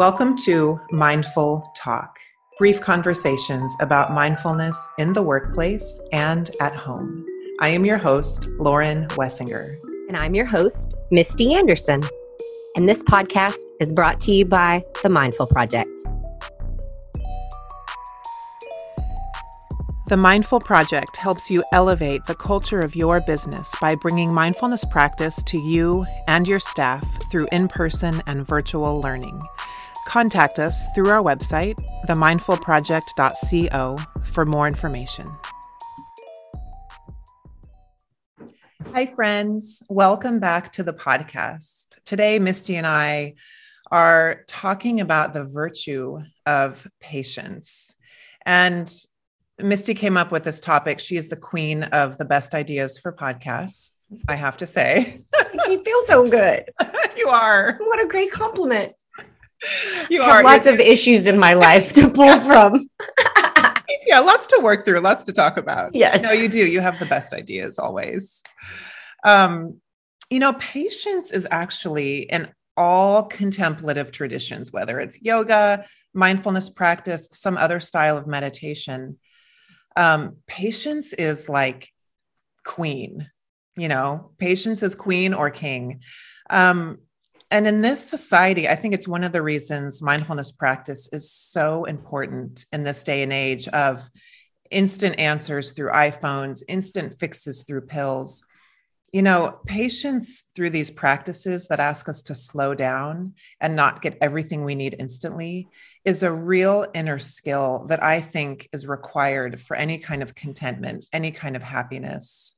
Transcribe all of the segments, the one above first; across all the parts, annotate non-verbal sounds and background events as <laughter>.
Welcome to Mindful Talk, brief conversations about mindfulness in the workplace and at home. I am your host, Lauren Wessinger. And I'm your host, Misty Anderson. And this podcast is brought to you by the Mindful Project. The Mindful Project helps you elevate the culture of your business by bringing mindfulness practice to you and your staff through in person and virtual learning. Contact us through our website, themindfulproject.co, for more information. Hi, friends. Welcome back to the podcast. Today, Misty and I are talking about the virtue of patience. And Misty came up with this topic. She is the queen of the best ideas for podcasts, I have to say. <laughs> you feel so good. <laughs> you are. What a great compliment. You have lots of issues in my life to pull from. <laughs> yeah, lots to work through, lots to talk about. Yes. No, you do. You have the best ideas always. Um, you know, patience is actually in all contemplative traditions, whether it's yoga, mindfulness practice, some other style of meditation um, patience is like queen, you know, patience is queen or king. Um, and in this society, I think it's one of the reasons mindfulness practice is so important in this day and age of instant answers through iPhones, instant fixes through pills you know, patience through these practices that ask us to slow down and not get everything we need instantly is a real inner skill that I think is required for any kind of contentment, any kind of happiness.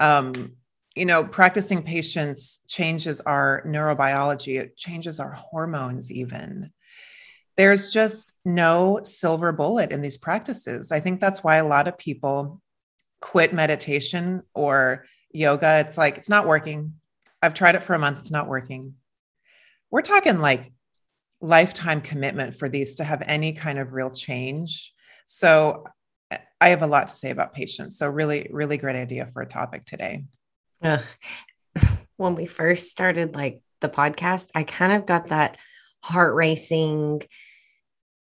Um, you know, practicing patience changes our neurobiology, it changes our hormones, even. There's just no silver bullet in these practices. I think that's why a lot of people quit meditation or yoga, it's like, it's not working. I've tried it for a month, it's not working. We're talking like lifetime commitment for these to have any kind of real change. So I have a lot to say about patience. So, really, really great idea for a topic today. Uh, <sighs> when we first started like the podcast, I kind of got that heart racing,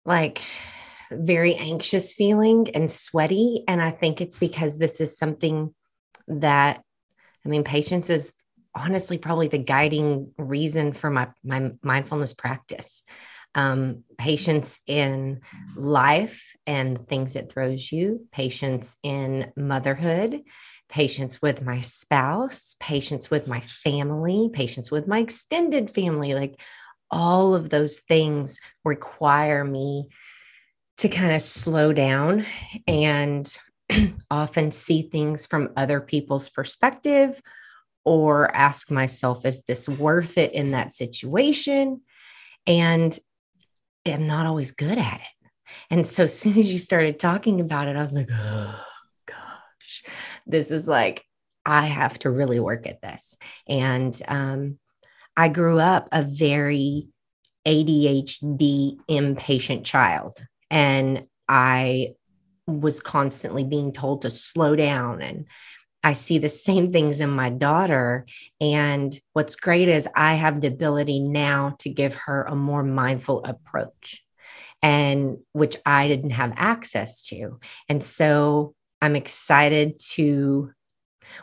like very anxious feeling and sweaty. And I think it's because this is something that I mean, patience is honestly probably the guiding reason for my, my mindfulness practice. Um, patience in life and things it throws you, patience in motherhood, patience with my spouse, patience with my family, patience with my extended family. Like all of those things require me to kind of slow down and <clears throat> often see things from other people's perspective or ask myself, is this worth it in that situation? And I'm not always good at it. And so as soon as you started talking about it, I was like, this is like, I have to really work at this. And um, I grew up a very ADHD impatient child. And I was constantly being told to slow down and I see the same things in my daughter. And what's great is I have the ability now to give her a more mindful approach, and which I didn't have access to. And so I'm excited to,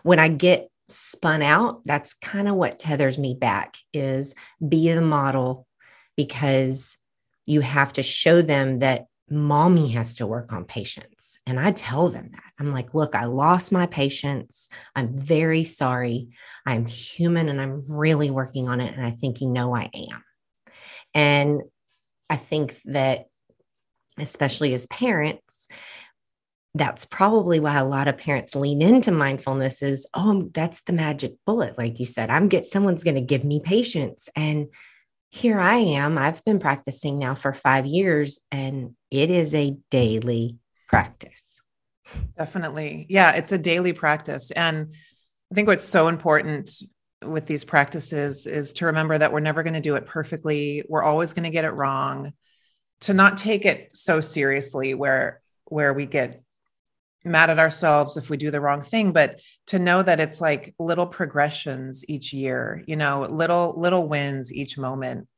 when I get spun out, that's kind of what tethers me back is be the model because you have to show them that mommy has to work on patience. And I tell them that. I'm like, look, I lost my patience. I'm very sorry. I'm human and I'm really working on it. And I think you know I am. And I think that, especially as parents, that's probably why a lot of parents lean into mindfulness is oh um, that's the magic bullet like you said i'm get someone's going to give me patience and here I am. I've been practicing now for five years, and it is a daily practice. Definitely. Yeah, it's a daily practice. And I think what's so important with these practices is to remember that we're never going to do it perfectly. We're always going to get it wrong. To not take it so seriously where where we get mad at ourselves if we do the wrong thing but to know that it's like little progressions each year you know little little wins each moment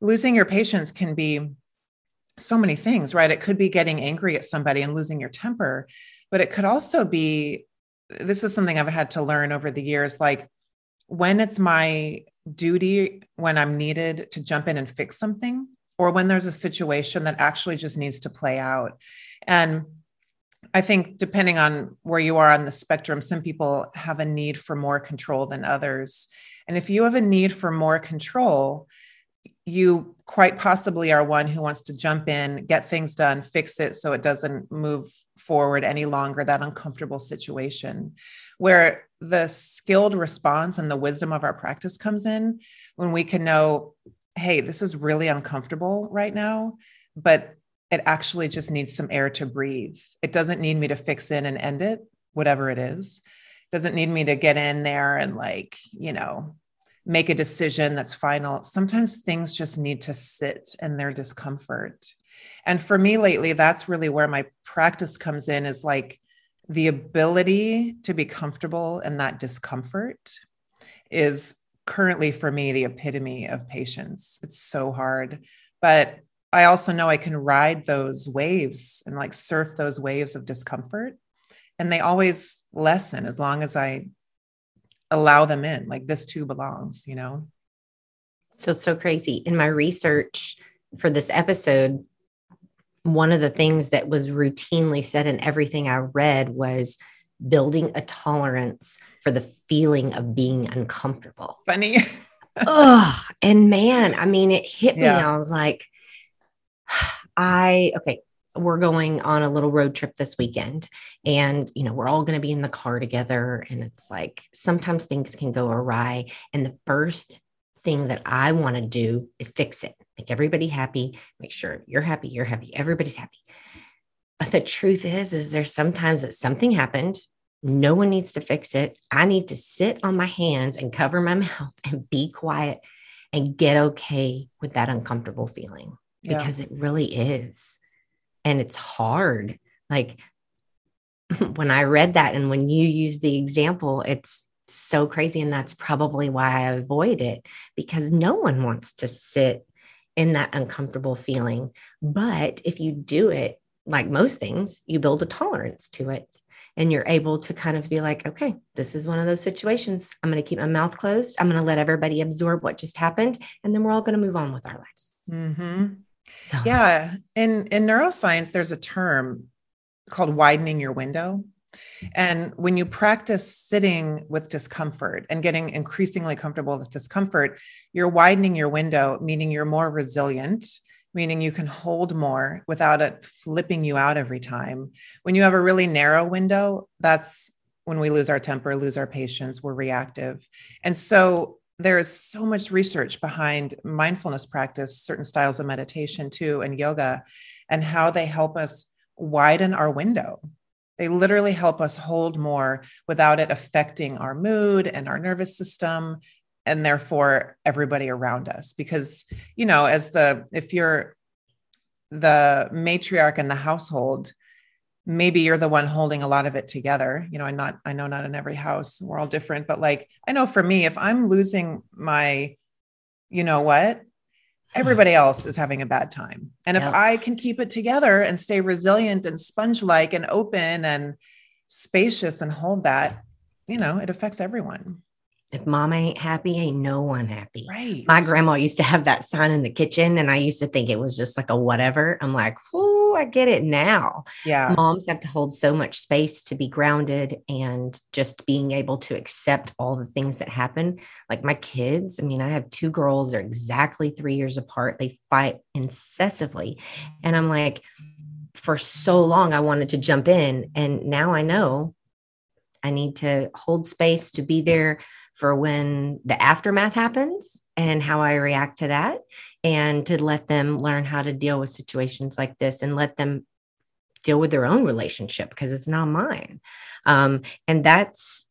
losing your patience can be so many things, right? It could be getting angry at somebody and losing your temper, but it could also be this is something I've had to learn over the years like when it's my duty when I'm needed to jump in and fix something or when there's a situation that actually just needs to play out. And I think depending on where you are on the spectrum, some people have a need for more control than others. And if you have a need for more control, you quite possibly are one who wants to jump in, get things done, fix it so it doesn't move forward any longer, that uncomfortable situation. Where the skilled response and the wisdom of our practice comes in when we can know, hey, this is really uncomfortable right now, but it actually just needs some air to breathe. It doesn't need me to fix in and end it, whatever it is. It doesn't need me to get in there and like, you know, make a decision that's final. Sometimes things just need to sit in their discomfort. And for me lately, that's really where my practice comes in is like the ability to be comfortable in that discomfort is currently for me the epitome of patience. It's so hard. But I also know I can ride those waves and like surf those waves of discomfort. And they always lessen as long as I allow them in. Like this too belongs, you know? So, so crazy. In my research for this episode, one of the things that was routinely said in everything I read was building a tolerance for the feeling of being uncomfortable. Funny. <laughs> oh, and man, I mean, it hit me. Yeah. I was like, I, okay, we're going on a little road trip this weekend and you know we're all going to be in the car together and it's like sometimes things can go awry and the first thing that i want to do is fix it make everybody happy make sure you're happy you're happy everybody's happy. But the truth is is there's sometimes that something happened no one needs to fix it i need to sit on my hands and cover my <laughs> mouth and be quiet and get okay with that uncomfortable feeling yeah. because it really is and it's hard. Like <laughs> when I read that and when you use the example, it's so crazy. And that's probably why I avoid it because no one wants to sit in that uncomfortable feeling. But if you do it, like most things, you build a tolerance to it and you're able to kind of be like, okay, this is one of those situations. I'm going to keep my mouth closed. I'm going to let everybody absorb what just happened. And then we're all going to move on with our lives. Mm-hmm. So yeah, in in neuroscience, there's a term called widening your window. And when you practice sitting with discomfort and getting increasingly comfortable with discomfort, you're widening your window, meaning you're more resilient, meaning you can hold more without it flipping you out every time. When you have a really narrow window, that's when we lose our temper, lose our patience, we're reactive. And so there is so much research behind mindfulness practice, certain styles of meditation too, and yoga, and how they help us widen our window. They literally help us hold more without it affecting our mood and our nervous system, and therefore everybody around us. Because, you know, as the, if you're the matriarch in the household, maybe you're the one holding a lot of it together you know i'm not i know not in every house we're all different but like i know for me if i'm losing my you know what <sighs> everybody else is having a bad time. And if i can keep it together and stay resilient and sponge like and open and spacious and hold that you know it affects everyone if mama ain't happy, ain't no one happy. Right. My grandma used to have that sign in the kitchen, and I used to think it was just like a whatever. I'm like, oh, I get it now. Yeah. Moms have to hold so much space to be grounded and just being able to accept all the things that happen. Like my kids, I mean, I have two girls, they're exactly three years apart. They fight incessantly. And I'm like, for so long, I wanted to jump in. And now I know I need to hold space to be there for when the aftermath happens and how I react to that, and to let them learn how to deal with situations like this and let them deal with their own relationship because it's not mine. Um, and that's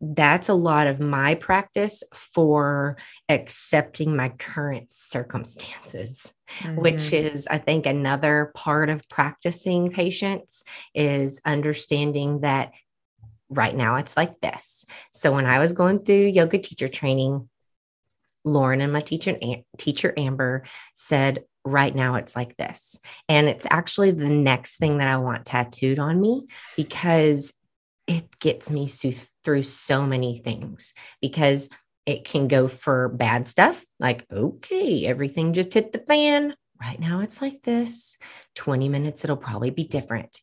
that's a lot of my practice for accepting my current circumstances mm-hmm. which is i think another part of practicing patience is understanding that right now it's like this. So when I was going through yoga teacher training, Lauren and my teacher, teacher Amber said, right now it's like this. And it's actually the next thing that I want tattooed on me because it gets me through so many things because it can go for bad stuff like, okay, everything just hit the fan. Right now it's like this. 20 minutes, it'll probably be different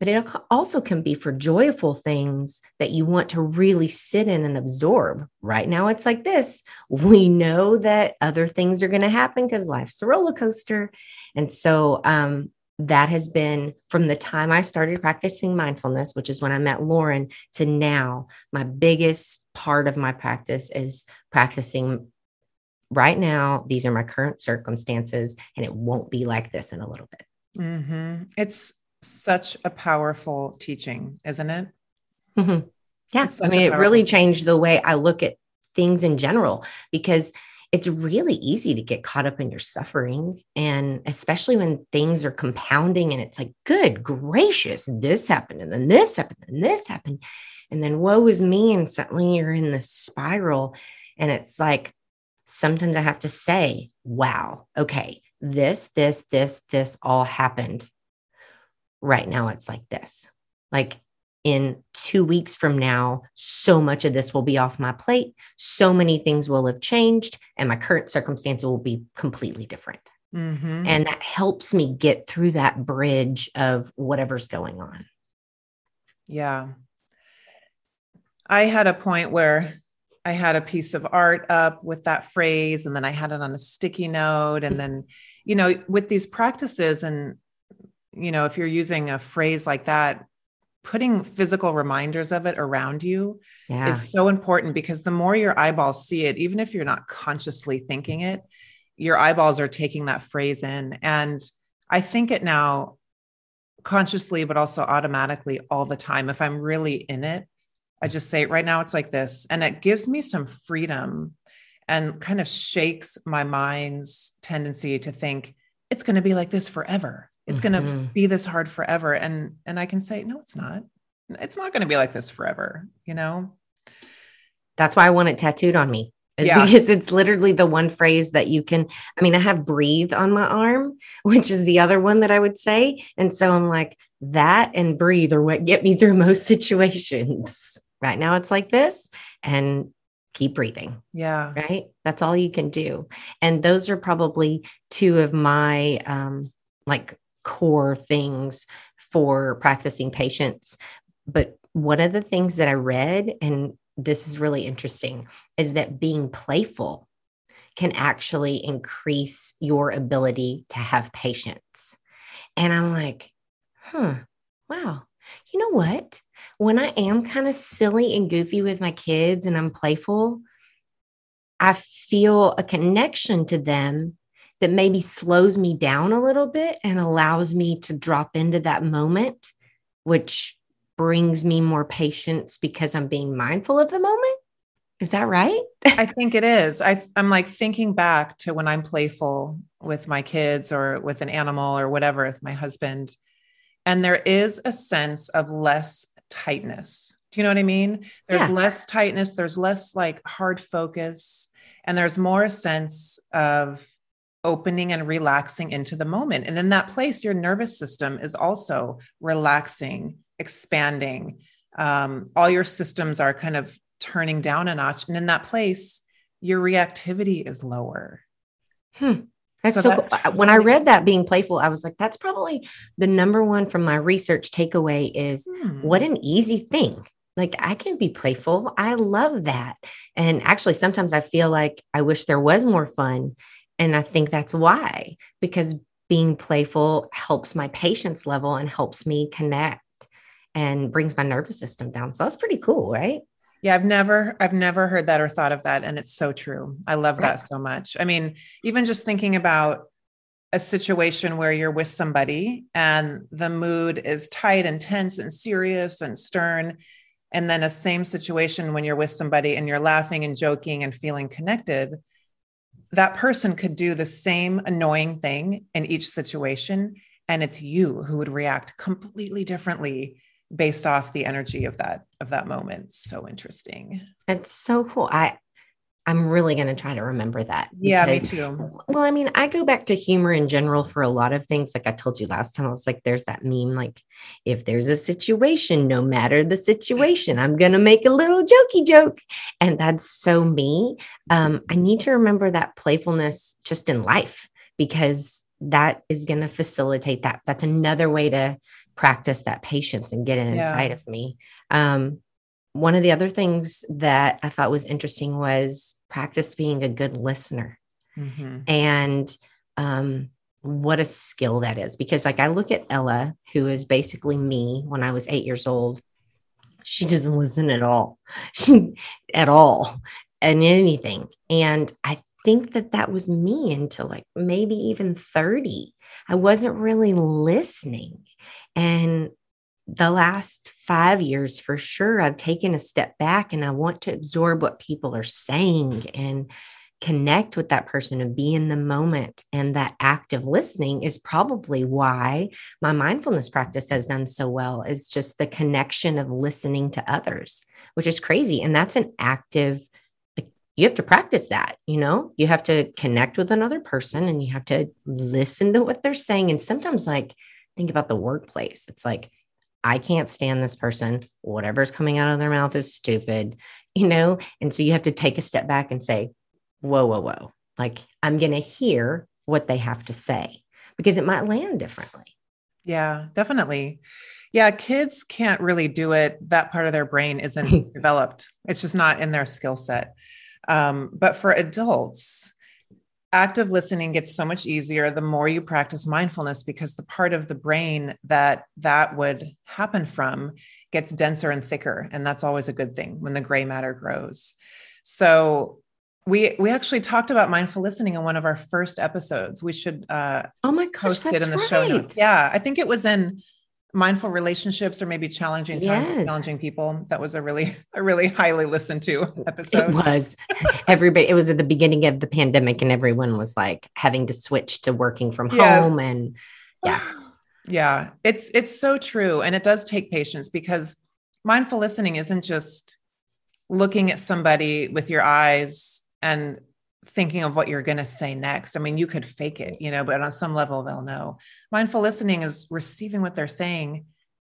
but it also can be for joyful things that you want to really sit in and absorb. Right now, it's like this. We know that other things are going to happen because life's a roller coaster. And so, um, that has been from the time I started practicing mindfulness, which is when I met Lauren, to now, my biggest part of my practice is practicing right now. These are my current circumstances, and it won't be like this in a little bit. Mm-hmm. It's such a powerful teaching, isn't it? Mm-hmm. Yeah. I mean, it really changed the way I look at things in general because it's really easy to get caught up in your suffering. And especially when things are compounding and it's like, good gracious, this happened, and then this happened, and this happened. And then woe is me. And suddenly you're in this spiral. And it's like, sometimes I have to say, wow, okay, this, this, this, this all happened right now it's like this. Like in two weeks from now, so much of this will be off my plate. So many things will have changed, and my current circumstances will be completely different. Mm-hmm. And that helps me get through that bridge of whatever's going on. Yeah. I had a point where I had a piece of art up with that phrase, and then I had it on a sticky note. And then, you know, with these practices and you know, if you're using a phrase like that, putting physical reminders of it around you yeah. is so important because the more your eyeballs see it, even if you're not consciously thinking it, your eyeballs are taking that phrase in. And I think it now consciously, but also automatically all the time. If I'm really in it, I just say, right now it's like this. And it gives me some freedom and kind of shakes my mind's tendency to think it's going to be like this forever it's mm-hmm. going to be this hard forever. And and i can say no it's not. It's not going to be like this forever you know? That's why i want it tattooed on me is yeah. because it's literally the one phrase that you can i mean i have breathe on my arm which is the other one that i would say. And so i'm like that and breathe are what get me through <laughs> most situations. Right now it's like this and keep breathing. Yeah. Right? That's all you can do. And those are probably two of my um like core things for practicing patience. But one of the things that I read, and this is really interesting, is that being playful can actually increase your ability to have patience. And I'm like, huh, wow. You know what? When I am kind of silly and goofy with my kids and I'm playful, I feel a connection to them that maybe slows me down a little bit and allows me to drop into that moment, which brings me more patience because I'm being mindful of the moment. Is that right? <laughs> I think it is. I, I'm like thinking back to when I'm playful with my kids or with an animal or whatever, with my husband. And there is a sense of less tightness. Do you know what I mean? There's yeah. less tightness, there's less like hard focus, and there's more a sense of opening and relaxing into the moment. And in that place, your nervous system is also relaxing, expanding. Um, all your systems are kind of turning down a notch. And in that place, your reactivity is lower. Hmm. That's so, so that's cool. when I read that being playful, I was like, that's probably the number one from my research takeaway is hmm. what an easy thing. Like I can be playful. I love that. And actually, sometimes I feel like I wish there was more fun and I think that's why, because being playful helps my patience level and helps me connect and brings my nervous system down. So that's pretty cool, right? Yeah, I've never I've never heard that or thought of that and it's so true. I love right. that so much. I mean, even just thinking about a situation where you're with somebody and the mood is tight and tense and serious and stern and then a same situation when you're with somebody and you're laughing and joking and feeling connected that person could do the same annoying thing in each situation and it's you who would react completely differently based off the energy of that of that moment. So interesting. It's so cool. I I'm really going to try to remember that. Yeah, me too. Well, I mean, I go back to humor in general for a lot of things. Like I told you last time, I was like, there's that meme, like, if there's a situation, no matter the situation, I'm going to make a little jokey joke. And that's so me. Um, I need to remember that playfulness just in life because that is going to facilitate that. That's another way to practice that patience and get it yeah. inside of me. Um, one of the other things that I thought was interesting was practice being a good listener. Mm-hmm. And um, what a skill that is. Because, like, I look at Ella, who is basically me when I was eight years old. She doesn't listen at all, <laughs> she, at all, and anything. And I think that that was me until like maybe even 30. I wasn't really listening. And the last five years, for sure, I've taken a step back and I want to absorb what people are saying and connect with that person and be in the moment. And that active listening is probably why my mindfulness practice has done so well, is just the connection of listening to others, which is crazy. And that's an active you have to practice that you know you have to connect with another person and you have to listen to what they're saying and sometimes like think about the workplace it's like I can't stand this person. Whatever's coming out of their mouth is stupid, <laughs> you know? And so you have to take a step back and say, whoa, whoa, whoa. Like I'm going to hear what they have to say because it might land differently. Yeah, definitely. Yeah, kids can't really do it. That part of their brain isn't <laughs> developed, it's just not in their skill set. Um, but for adults, active listening gets so much easier the more you practice mindfulness because the part of the brain that that would happen from gets denser and thicker and that's always a good thing when the gray matter grows. So we we actually talked about mindful listening in one of our first episodes. We should uh oh my gosh post it in the right. show notes. yeah i think it was in mindful relationships or maybe challenging times yes. challenging people. That was a really a really highly listened to episode. It was. Everybody it was at the beginning of the pandemic and everyone was like having to switch to working from yes. home and yeah. <sighs> Yeah. It's it's so true. And it does take patience because mindful listening isn't just looking at somebody with your eyes and thinking of what you're going to say next. I mean, you could fake it, you know, but on some level they'll know. Mindful listening is receiving what they're saying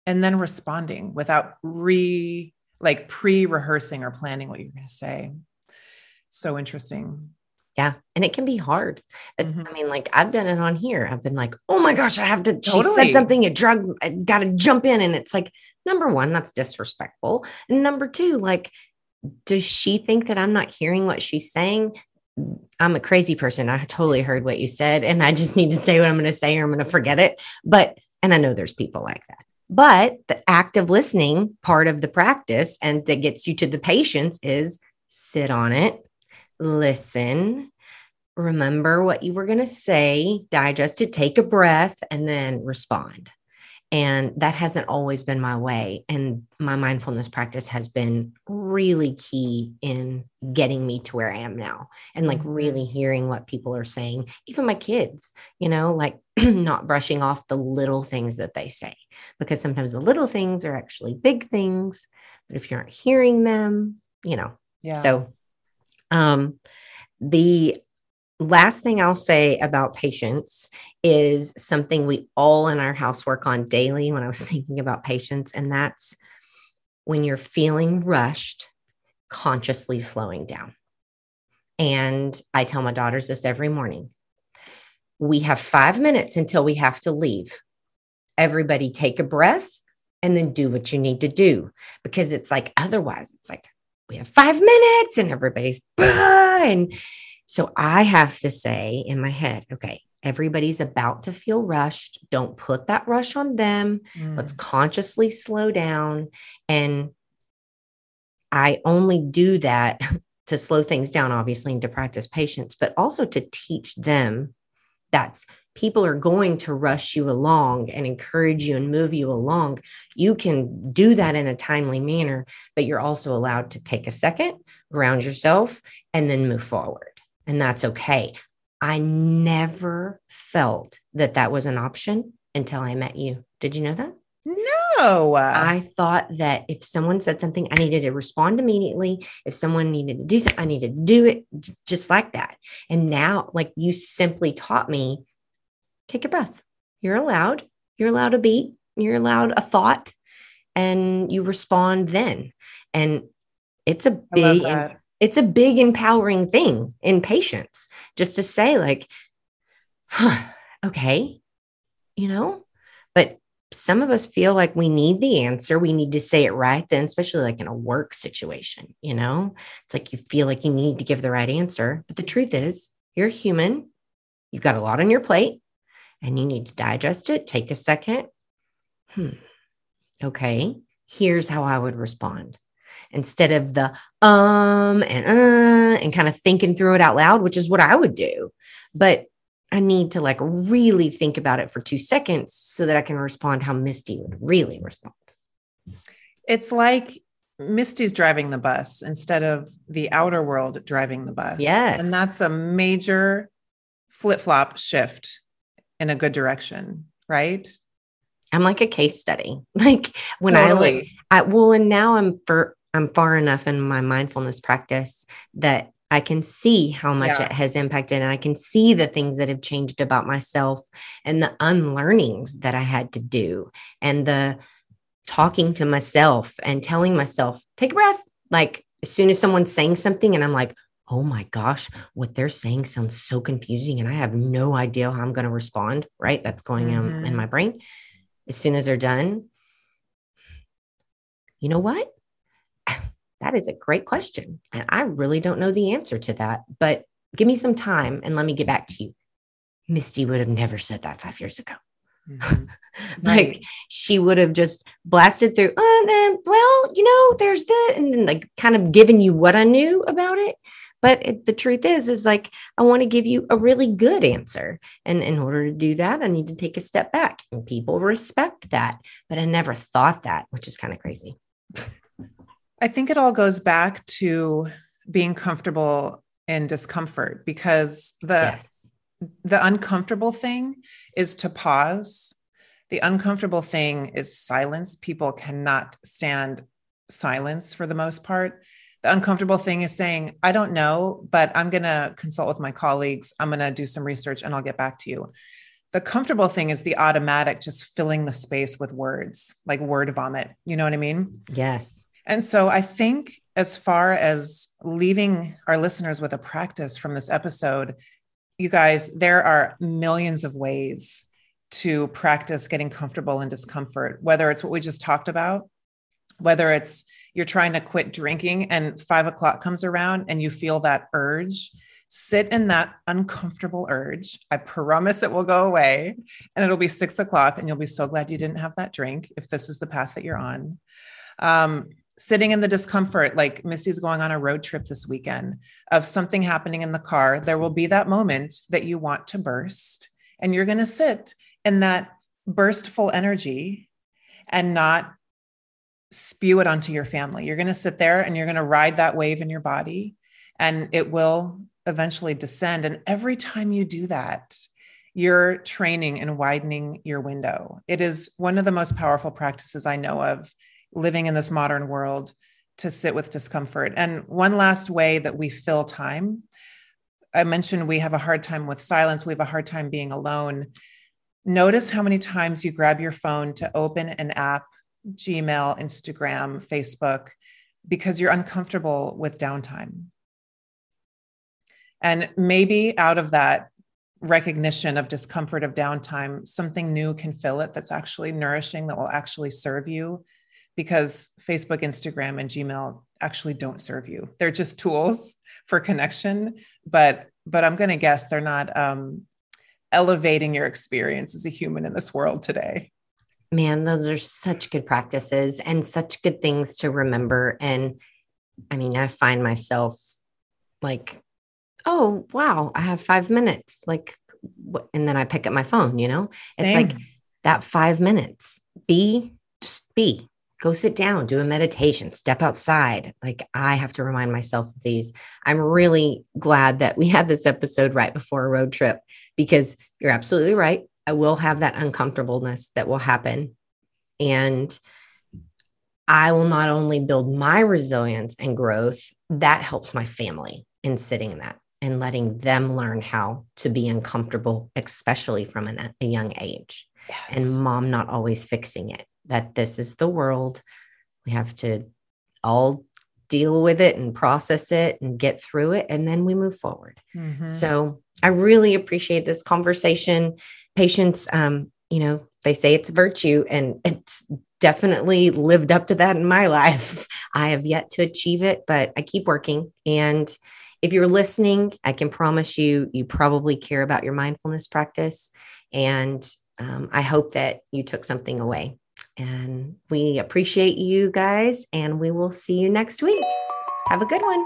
and then responding without re like pre-rehearsing or planning what you're going to say. So interesting. Yeah. And it can be hard. It's, mm-hmm. I mean, like I've done it on here. I've been like, oh my gosh, I have to, totally. she said something, a drug, I got to jump in. And it's like, number one, that's disrespectful. And number two, like, does she think that I'm not hearing what she's saying? I'm a crazy person. I totally heard what you said, and I just need to say what I'm going to say or I'm going to forget it. But, and I know there's people like that. But the active listening part of the practice and that gets you to the patience is sit on it, listen, remember what you were going to say, digest it, take a breath, and then respond. And that hasn't always been my way. And my mindfulness practice has been really key in getting me to where I am now and like mm-hmm. really hearing what people are saying, even my kids, you know, like <clears throat> not brushing off the little things that they say, because sometimes the little things are actually big things. But if you're not hearing them, you know, yeah. So, um, the last thing I'll say about patience is something we all in our house work on daily when I was <laughs> thinking about patience, and that's when you're feeling rushed, consciously slowing down. And I tell my daughters this every morning. We have five minutes until we have to leave. Everybody take a breath and then do what you need to do because it's like otherwise, it's like we have five minutes and everybody's <laughs> and so I have to say in my head, okay, everybody's about to feel rushed. Don't put that rush on them. Mm. Let's consciously slow down. And I only do that <laughs> to slow things down, obviously, and to practice patience, but also to teach them that's people are going to rush you along and encourage you and move you along. You can do that in a timely manner, but you're also allowed to take a second, ground yourself, and then move forward and that's okay. I never felt that that was an option until I met you. Did you know that? No. I thought that if someone said something, I needed to respond immediately. If someone needed to do something, I needed to do it just like that. And now, like you simply taught me, take a breath. You're allowed. You're allowed a beat. You're allowed a thought, and you respond then. And it's a big, it's a big empowering thing in patience just to say like, huh, okay, you know, but some of us feel like we need the answer. We need to say it right then, especially like in a work situation, you know? It's like you feel like you need to give the right answer. But the truth is, you're human. You've got a lot on your plate and you need to digest it. Take a second. Hmm. Okay. Here's how I would respond instead of the um and uh and kind of thinking through it out loud, which is what I would do. But I need to like really think about it for two seconds so that I can respond how Misty would really respond. It's like Misty's driving the bus instead of the outer world driving the bus. Yes. And that's a major flip flop shift in a good direction, right? I'm like a case study. <laughs> Like when totally. I, I well, and now I'm for I'm far enough in my mindfulness practice that I can see how much yeah. it has impacted and I can see the things that have changed about myself and the unlearnings that I had to do and the talking to myself and telling myself, take a breath. Like as soon as someone's saying something and I'm like, oh my gosh, what they're saying sounds so confusing and I have no idea how I'm going to respond. Right. That's going mm-hmm. on in mm-hmm. my brain. As soon as they're done, you know what? That is a great question. And I really don't know the answer to that, but give me some time and let me get back to you. Misty would have never said that five years ago. Mm-hmm. <laughs> like right. she would have just blasted through, oh, then, well, you know, there's the, and then like kind of given you what I knew about it. But it, the truth is, is like, I want to give you a really good answer. And in order to do that, I need to take a step back. And people respect that. But I never thought that, which is kind of crazy. <laughs> I think it all goes back to being comfortable in discomfort because the yes. the uncomfortable thing is to pause. The uncomfortable thing is silence. People cannot stand silence for the most part. The uncomfortable thing is saying, I don't know, but I'm going to consult with my colleagues. I'm going to do some research and I'll get back to you. The comfortable thing is the automatic, just filling the space with words, like word vomit. You know what I mean? Yes. And so I think, as far as leaving our listeners with a practice from this episode, you guys, there are millions of ways to practice getting comfortable in discomfort, whether it's what we just talked about, whether it's you're trying to quit drinking and five o'clock comes around and you feel that urge. Sit in that uncomfortable urge. I promise it will go away and it'll be six o'clock and you'll be so glad you didn't have that drink if this is the path that you're on. Um, sitting in the discomfort, like Misty's going on a road trip this weekend of something happening in the car, there will be that moment that you want to burst. And you're going to sit in that burstful energy and not spew it onto your family. You're going to sit there and you're going to ride that wave in your body and it will eventually descend. And every time you do that, you're training and widening your window. It is one of the most powerful practices I know of living in this modern world to sit with discomfort. And one last way that we fill time I mentioned we have a hard time with silence, we have a hard time being alone. Notice how many times you grab your phone to open an app, Gmail, Instagram, Facebook, because you're uncomfortable with downtime. And maybe out of that recognition of discomfort of downtime, something new can fill it that's actually nourishing, that will actually serve you because Facebook, Instagram, and Gmail actually don't serve you. They're just tools for connection, but but I'm going to guess they're not um, elevating your experience as a human in this world today. Man, those are such good practices and such good things to remember. And I mean, I find myself like, oh wow, I have five minutes, like, and then I pick up my phone. You know, Same. it's like that five minutes. Be just be go sit down, do a meditation, step outside. Like I have to remind myself of these. I'm really glad that we had this episode right before a road trip because you're absolutely right. I will have that uncomfortableness that will happen. And I will not only build my resilience and growth, that helps my family in sitting in that and letting them learn how to be uncomfortable, especially from an, a young age. Yes. And mom not always fixing it, that this is the world. We have to all deal with it and process it and get through it. And then we move forward. Mm-hmm. So I really appreciate this conversation. Patience, um, you know, they say it's virtue, and it's definitely lived up to that in my <laughs> life. I have yet to achieve it, but I keep working. And if you're listening, I can promise you, you probably care about your mindfulness practice. And um, I hope that you took something away. And we appreciate you guys, and we will see you next week. Have a good one.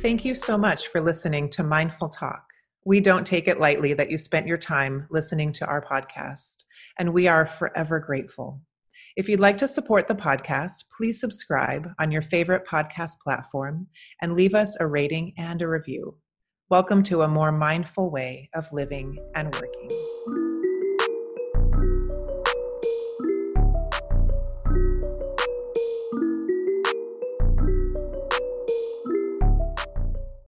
Thank you so much for listening to Mindful Talk. We don't take it lightly that you spent your time listening to our podcast, and we are forever grateful. If you'd like to support the podcast, please subscribe on your favorite podcast platform and leave us a rating and a review. Welcome to a more mindful way of living and working.